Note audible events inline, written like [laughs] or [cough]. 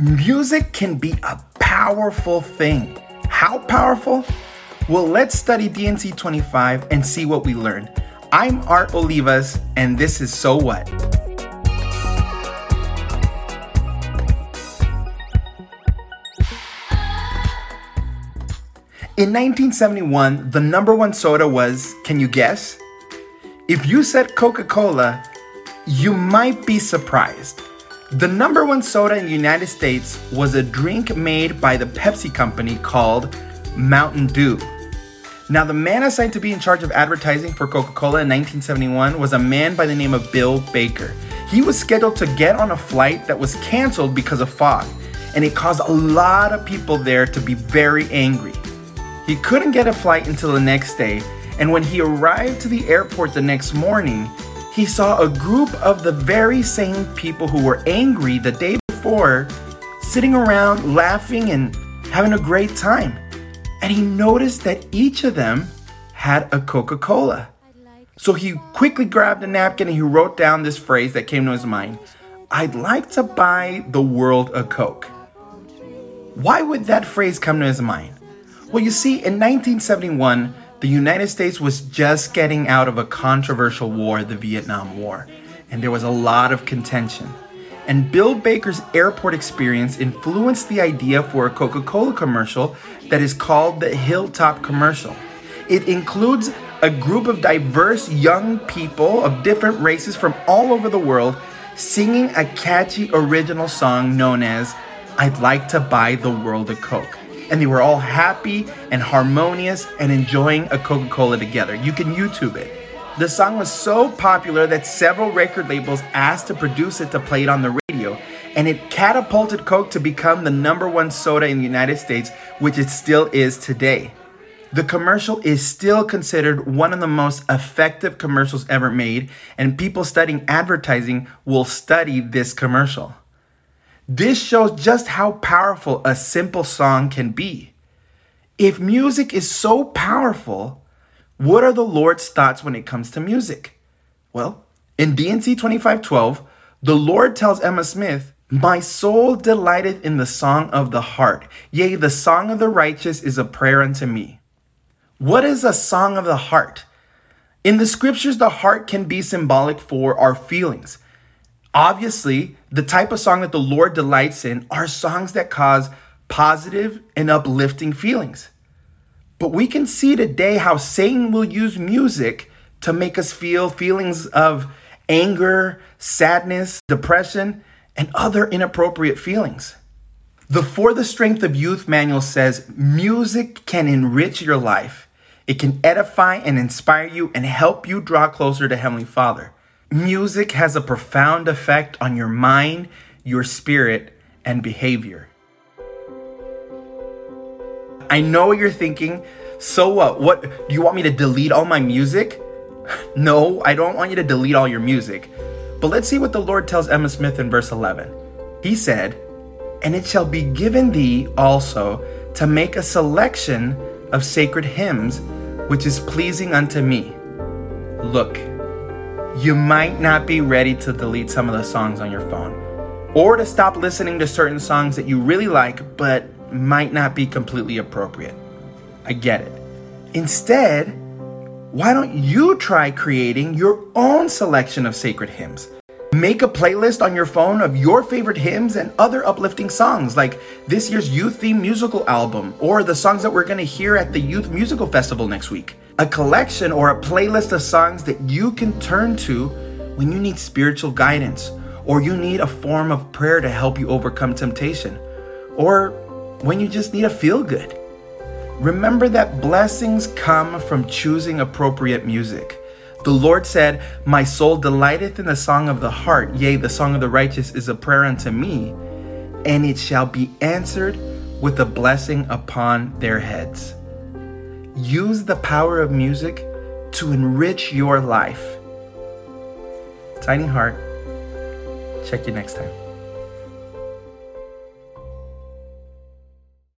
Music can be a powerful thing. How powerful? Well, let's study D&C 25 and see what we learn. I'm Art Olivas, and this is So What? In 1971, the number one soda was, can you guess? If you said Coca Cola, you might be surprised. The number one soda in the United States was a drink made by the Pepsi Company called Mountain Dew. Now, the man assigned to be in charge of advertising for Coca Cola in 1971 was a man by the name of Bill Baker. He was scheduled to get on a flight that was canceled because of fog, and it caused a lot of people there to be very angry. He couldn't get a flight until the next day, and when he arrived to the airport the next morning, he saw a group of the very same people who were angry the day before sitting around laughing and having a great time. And he noticed that each of them had a Coca Cola. So he quickly grabbed a napkin and he wrote down this phrase that came to his mind I'd like to buy the world a Coke. Why would that phrase come to his mind? Well, you see, in 1971, the United States was just getting out of a controversial war, the Vietnam War, and there was a lot of contention. And Bill Baker's airport experience influenced the idea for a Coca Cola commercial that is called the Hilltop Commercial. It includes a group of diverse young people of different races from all over the world singing a catchy original song known as I'd Like to Buy the World a Coke and they were all happy and harmonious and enjoying a Coca Cola together. You can YouTube it. The song was so popular that several record labels asked to produce it to play it on the radio, and it catapulted Coke to become the number one soda in the United States, which it still is today. The commercial is still considered one of the most effective commercials ever made, and people studying advertising will study this commercial. This shows just how powerful a simple song can be. If music is so powerful, what are the Lord's thoughts when it comes to music? Well, in D&C 2512, the Lord tells Emma Smith, My soul delighteth in the song of the heart. Yea, the song of the righteous is a prayer unto me. What is a song of the heart? In the scriptures, the heart can be symbolic for our feelings. Obviously, the type of song that the Lord delights in are songs that cause positive and uplifting feelings. But we can see today how Satan will use music to make us feel feelings of anger, sadness, depression, and other inappropriate feelings. The For the Strength of Youth manual says music can enrich your life. It can edify and inspire you and help you draw closer to Heavenly Father. Music has a profound effect on your mind, your spirit, and behavior. I know what you're thinking. So what? What do you want me to delete all my music? [laughs] No, I don't want you to delete all your music. But let's see what the Lord tells Emma Smith in verse 11. He said, And it shall be given thee also to make a selection of sacred hymns, which is pleasing unto me. Look, you might not be ready to delete some of the songs on your phone or to stop listening to certain songs that you really like but might not be completely appropriate. I get it. Instead, why don't you try creating your own selection of sacred hymns? Make a playlist on your phone of your favorite hymns and other uplifting songs, like this year's youth theme musical album, or the songs that we're going to hear at the Youth Musical Festival next week. A collection or a playlist of songs that you can turn to when you need spiritual guidance, or you need a form of prayer to help you overcome temptation, or when you just need to feel good. Remember that blessings come from choosing appropriate music. The Lord said, My soul delighteth in the song of the heart, yea, the song of the righteous is a prayer unto me, and it shall be answered with a blessing upon their heads. Use the power of music to enrich your life. Tiny Heart. Check you next time.